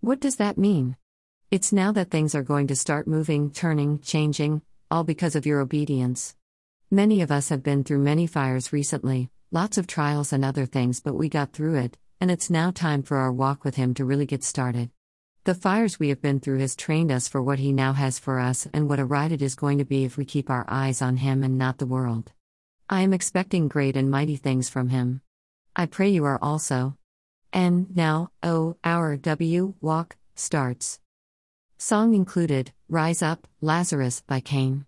What does that mean? It's now that things are going to start moving, turning, changing, all because of your obedience. Many of us have been through many fires recently, lots of trials and other things, but we got through it, and it's now time for our walk with Him to really get started. The fires we have been through has trained us for what He now has for us and what a ride it is going to be if we keep our eyes on Him and not the world. I am expecting great and mighty things from Him. I pray you are also. And now, oh, our W walk starts. Song included Rise Up, Lazarus by Cain.